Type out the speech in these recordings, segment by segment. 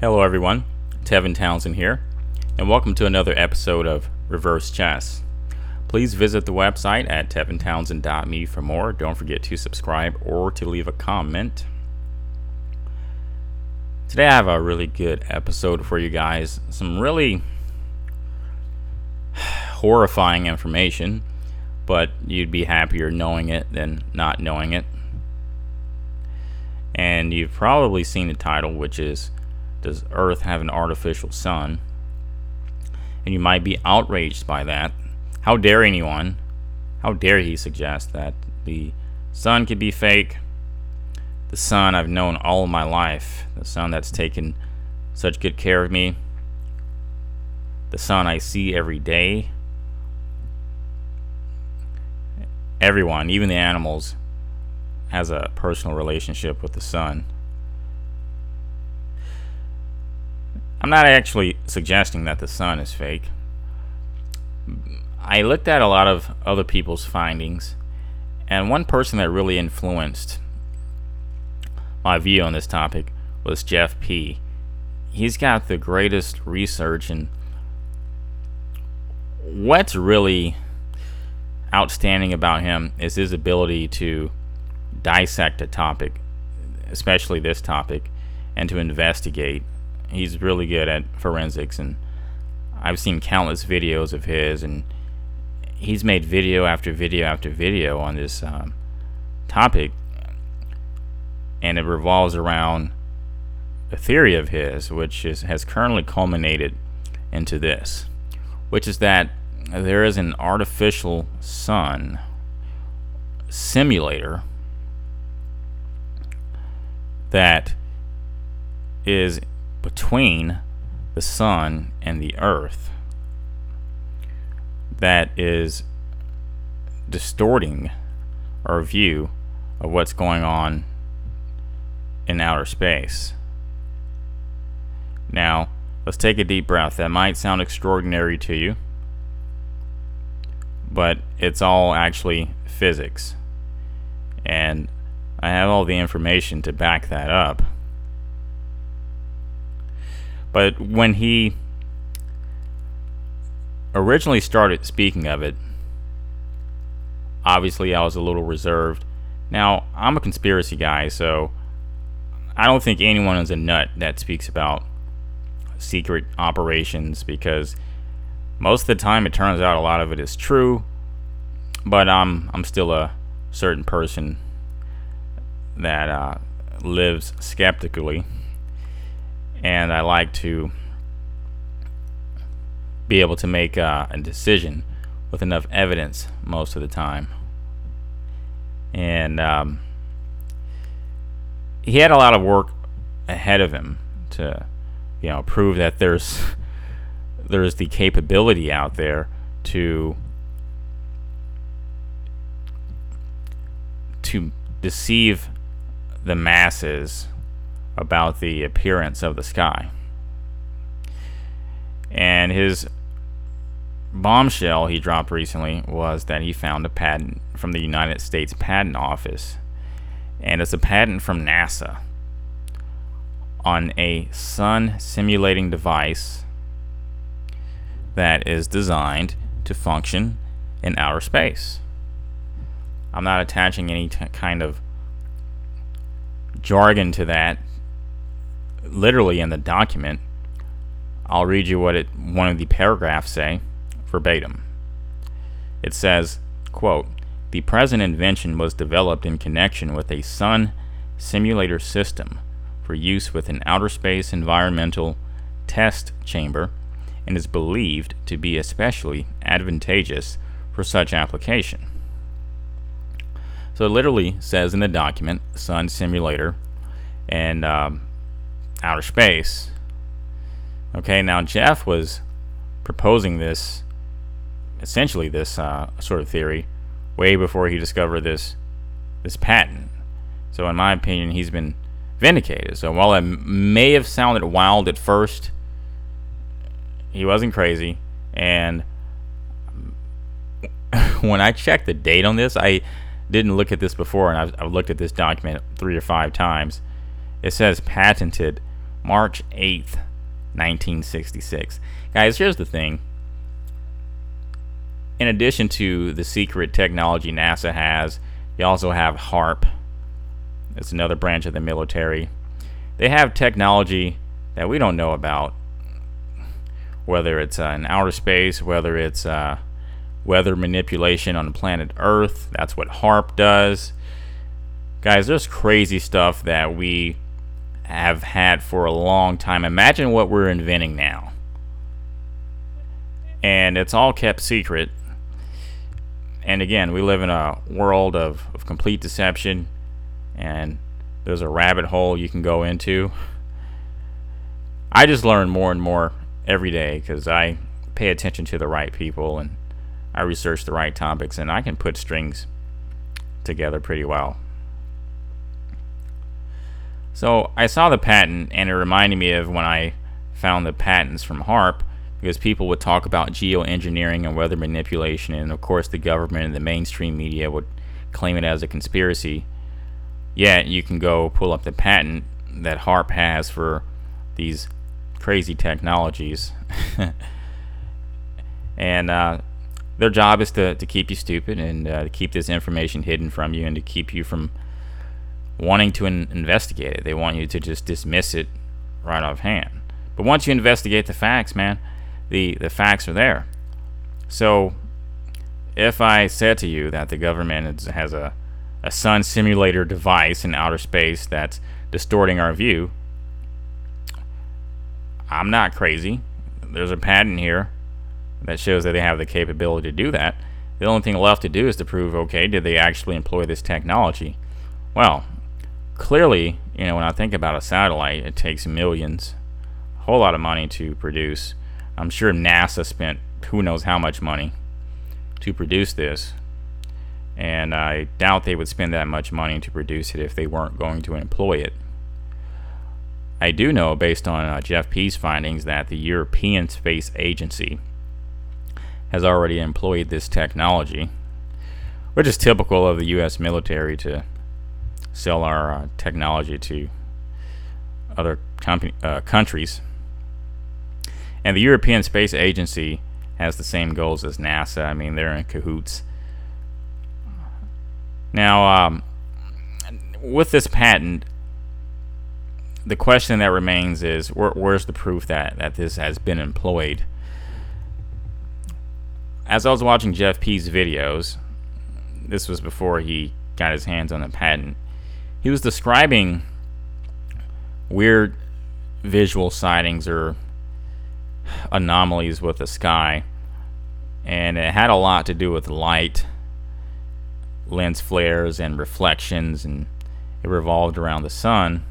Hello, everyone. Tevin Townsend here, and welcome to another episode of Reverse Chess. Please visit the website at tevintownsend.me for more. Don't forget to subscribe or to leave a comment. Today, I have a really good episode for you guys. Some really horrifying information, but you'd be happier knowing it than not knowing it. And you've probably seen the title, which is Does Earth Have an Artificial Sun? And you might be outraged by that. How dare anyone? How dare he suggest that the sun could be fake? The sun I've known all my life, the sun that's taken such good care of me, the sun I see every day. Everyone, even the animals, has a personal relationship with the sun. I'm not actually suggesting that the sun is fake. I looked at a lot of other people's findings, and one person that really influenced my view on this topic was Jeff P. He's got the greatest research, and what's really outstanding about him is his ability to dissect a topic, especially this topic, and to investigate. He's really good at forensics, and I've seen countless videos of his, and he's made video after video after video on this um, topic, and it revolves around a theory of his, which is, has currently culminated into this, which is that there is an artificial sun simulator that is between the sun and the earth that is distorting our view of what's going on in outer space. Now, let's take a deep breath. That might sound extraordinary to you, but it's all actually physics. And I have all the information to back that up. But when he originally started speaking of it, obviously I was a little reserved. Now, I'm a conspiracy guy, so I don't think anyone is a nut that speaks about secret operations because most of the time it turns out a lot of it is true, but I'm I'm still a certain person that uh, lives skeptically, and I like to be able to make uh, a decision with enough evidence most of the time. And um, he had a lot of work ahead of him to, you know, prove that there's there's the capability out there to to deceive the masses about the appearance of the sky. And his bombshell he dropped recently was that he found a patent from the United States Patent Office. And it's a patent from NASA on a sun simulating device that is designed to function in outer space. I'm not attaching any t- kind of jargon to that literally in the document. I'll read you what it one of the paragraphs say verbatim. It says, quote, "The present invention was developed in connection with a sun simulator system for use with an outer space environmental test chamber and is believed to be especially advantageous for such application." So it literally says in the document, Sun Simulator and um, outer space. Okay, now Jeff was proposing this, essentially this uh, sort of theory, way before he discovered this this patent. So in my opinion, he's been vindicated. So while it may have sounded wild at first, he wasn't crazy. And when I checked the date on this, I didn't look at this before, and I've, I've looked at this document three or five times. It says patented March 8th, 1966. Guys, here's the thing. In addition to the secret technology NASA has, you also have HAARP. It's another branch of the military. They have technology that we don't know about, whether it's uh, in outer space, whether it's uh, weather manipulation on planet Earth. That's what HAARP does. Guys, there's crazy stuff that we have had for a long time. Imagine what we're inventing now. And it's all kept secret. And again, we live in a world of, of complete deception, and there's a rabbit hole you can go into. I just learn more and more every day because I pay attention to the right people and I research the right topics, and I can put strings together pretty well. So I saw the patent, and it reminded me of when I found the patents from HAARP because people would talk about geoengineering and weather manipulation, and of course the government and the mainstream media would claim it as a conspiracy. Yet you can go pull up the patent that HAARP has for these crazy technologies. and uh, their job is to, to keep you stupid and uh, to keep this information hidden from you and to keep you from wanting to in- investigate it. They want you to just dismiss it right off hand. But once you investigate the facts, man, the, the facts are there. So if I said to you that the government has a, a sun simulator device in outer space that's distorting our view, I'm not crazy. There's a patent here that shows that they have the capability to do that. The only thing left to do is to prove okay, did they actually employ this technology? Well, clearly, you know, when I think about a satellite, it takes millions, a whole lot of money to produce. I'm sure NASA spent who knows how much money to produce this. And I doubt they would spend that much money to produce it if they weren't going to employ it. I do know, based on uh, Jeff Pease findings, that the European Space Agency has already employed this technology, which is typical of the U.S. military to sell our uh, technology to other company, uh, countries. And the European Space Agency has the same goals as NASA. I mean, they're in cahoots. Now, um, with this patent, the question that remains is where, where's the proof that, that this has been employed? As I was watching Jeff P's videos, this was before he got his hands on the patent, he was describing weird visual sightings or anomalies with the sky, and it had a lot to do with light, lens flares, and reflections, and it revolved around the sun.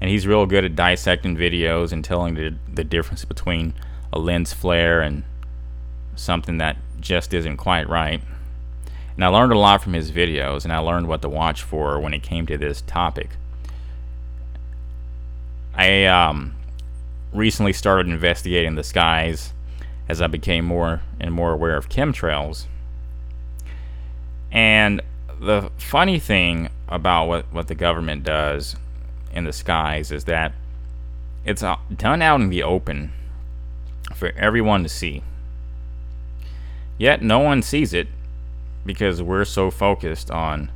And he's real good at dissecting videos and telling the, the difference between a lens flare and something that just isn't quite right. And I learned a lot from his videos, and I learned what to watch for when it came to this topic. I um, recently started investigating the skies as I became more and more aware of chemtrails. And the funny thing about what, what the government does in the skies is that it's uh, done out in the open for everyone to see. Yet no one sees it because we're so focused on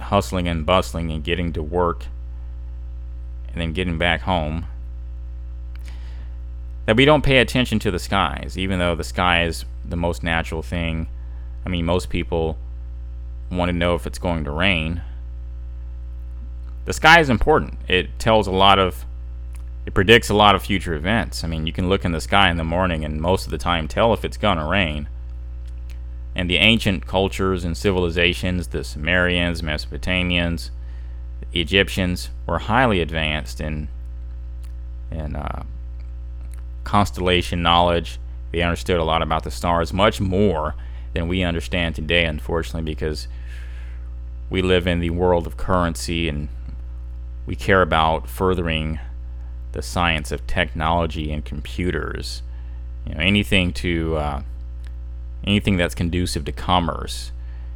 hustling and bustling and getting to work and then getting back home that we don't pay attention to the skies, even though the sky is the most natural thing. I mean, most people want to know if it's going to rain. The sky is important. It tells a lot of, it predicts a lot of future events. I mean, you can look in the sky in the morning and most of the time tell if it's going to rain and the ancient cultures and civilizations, the Sumerians, Mesopotamians, the Egyptians, were highly advanced in in uh, constellation knowledge. They understood a lot about the stars, much more than we understand today, unfortunately, because we live in the world of currency and we care about furthering the science of technology and computers. You know, anything to uh, anything that's conducive to commerce.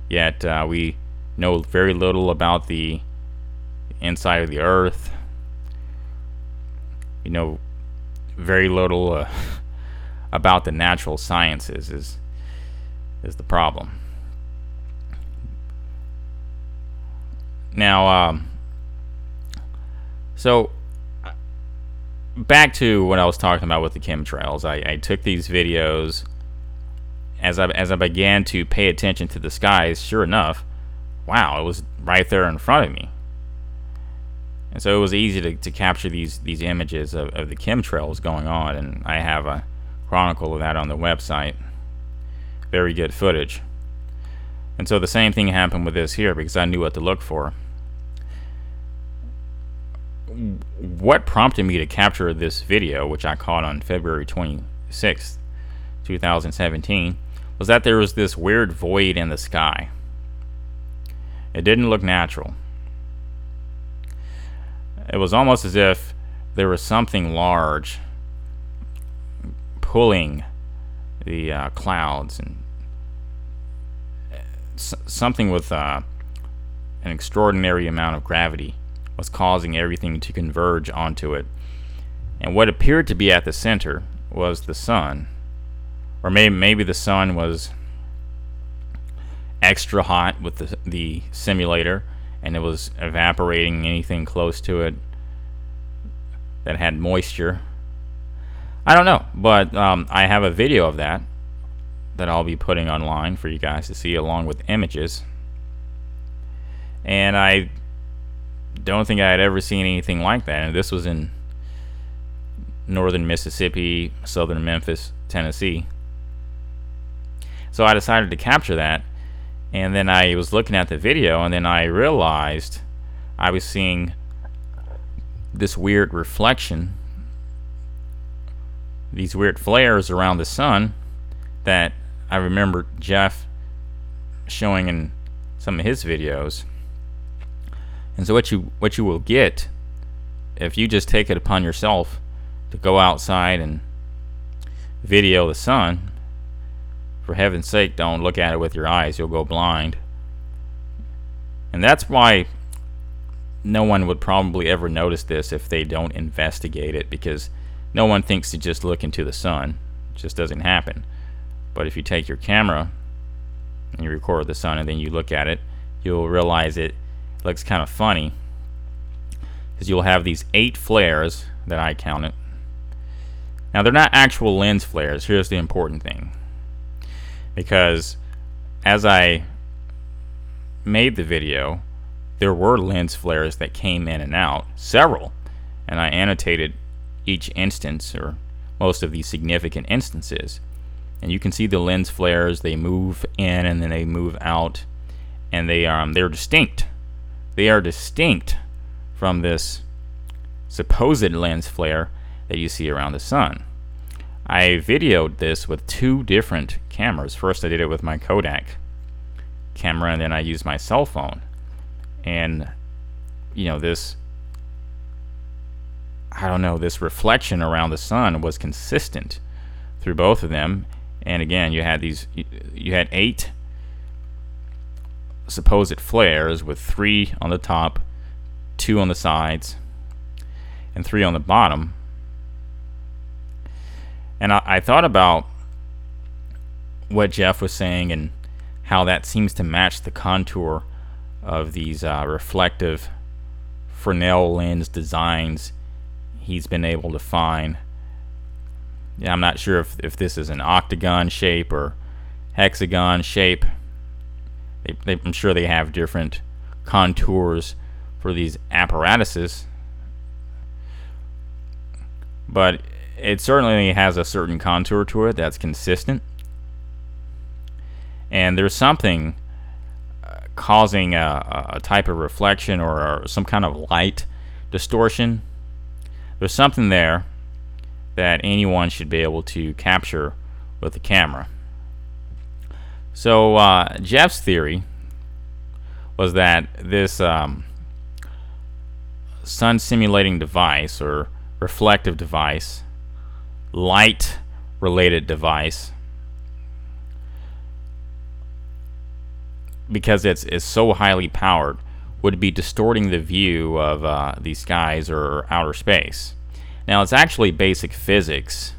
Yet uh, we know very little about the inside of the earth, You know very little uh, about the natural sciences is is the problem. Now, um, so back to what I was talking about with the chemtrails. I, I took these videos as I as I began to pay attention to the skies. Sure enough, wow, it was right there in front of me. And so it was easy to, to capture these these images of, of the chemtrails going on, and I have a chronicle of that on the website. Very good footage. And so the same thing happened with this here because I knew what to look for. What prompted me to capture this video, which I caught on February 26th, 2017, was that there was this weird void in the sky. It didn't look natural. It was almost as if there was something large pulling the uh, clouds and uh, something with uh, an extraordinary amount of gravity was causing everything to converge onto it. And what appeared to be at the center was the sun. Or maybe, maybe the sun was extra hot with the, the simulator and it was evaporating anything close to it that had moisture. I don't know, but um, I have a video of that that I'll be putting online for you guys to see along with images. And I don't think I had ever seen anything like that. And this was in northern Mississippi, southern Memphis, Tennessee. So I decided to capture that and then I was looking at the video and then I realized I was seeing this weird reflection these weird flares around the sun that I remember Jeff showing in some of his videos. And so what you what you will get if you just take it upon yourself to go outside and video the sun for heaven's sake, don't look at it with your eyes. You'll go blind. And that's why no one would probably ever notice this if they don't investigate it because no one thinks to just look into the sun. It just doesn't happen. But if you take your camera and you record the sun and then you look at it, you'll realize it looks kind of funny because you'll have these eight flares that I counted. Now, they're not actual lens flares. Here's the important thing because as I made the video, there were lens flares that came in and out, several, and I annotated each instance or most of these significant instances. And you can see the lens flares, they move in and then they move out, and they um, they're distinct. They are distinct from this supposed lens flare that you see around the sun. I videoed this with two different cameras. First, I did it with my Kodak camera, and then I used my cell phone. And, you know, this, I don't know, this reflection around the sun was consistent through both of them. And again, you had these, you had eight supposed flares with three on the top, two on the sides, and three on the bottom and I, I thought about what Jeff was saying and how that seems to match the contour of these uh, reflective Fresnel lens designs he's been able to find. Yeah, I'm not sure if, if this is an octagon shape or hexagon shape. They, they, I'm sure they have different contours for these apparatuses. But it certainly has a certain contour to it that's consistent. And there's something uh, causing a, a, type of reflection or, or some kind of light distortion. There's something there that anyone should be able to capture with the camera. So uh, Jeff's theory was that this um, sun simulating device or reflective device light related device because it's, it's so highly powered would be distorting the view of uh, these skies or outer space. Now, it's actually basic physics,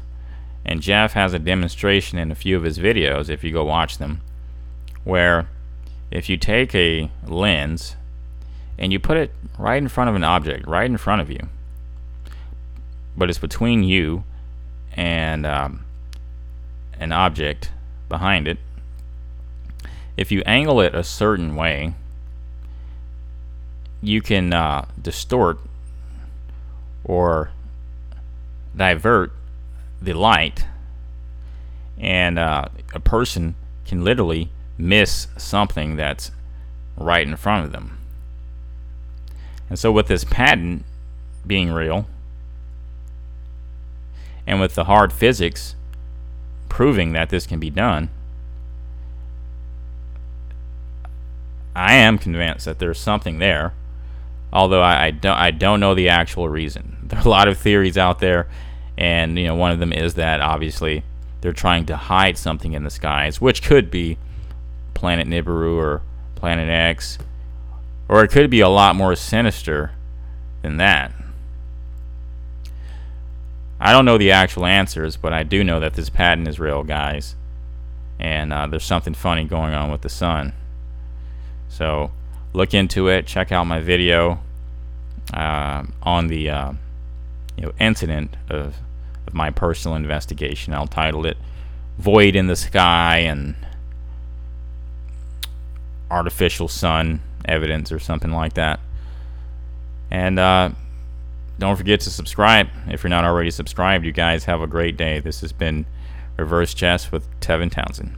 and Jeff has a demonstration in a few of his videos, if you go watch them, where if you take a lens and you put it right in front of an object, right in front of you, but it's between you and um, an object behind it, if you angle it a certain way, you can uh, distort or divert the light, and uh, a person can literally miss something that's right in front of them. And so, with this patent being real, and with the hard physics proving that this can be done, I am convinced that there's something there. Although I, I don't, I don't know the actual reason. There are a lot of theories out there, and you know, one of them is that obviously they're trying to hide something in the skies, which could be Planet Nibiru or Planet X, or it could be a lot more sinister than that. I don't know the actual answers, but I do know that this patent is real, guys. And uh, there's something funny going on with the sun. So look into it. Check out my video uh, on the uh, you know incident of, of my personal investigation. I'll title it "Void in the Sky" and artificial sun evidence or something like that. And uh, don't forget to subscribe if you're not already subscribed. You guys have a great day. This has been Reverse Chess with Tevin Townsend.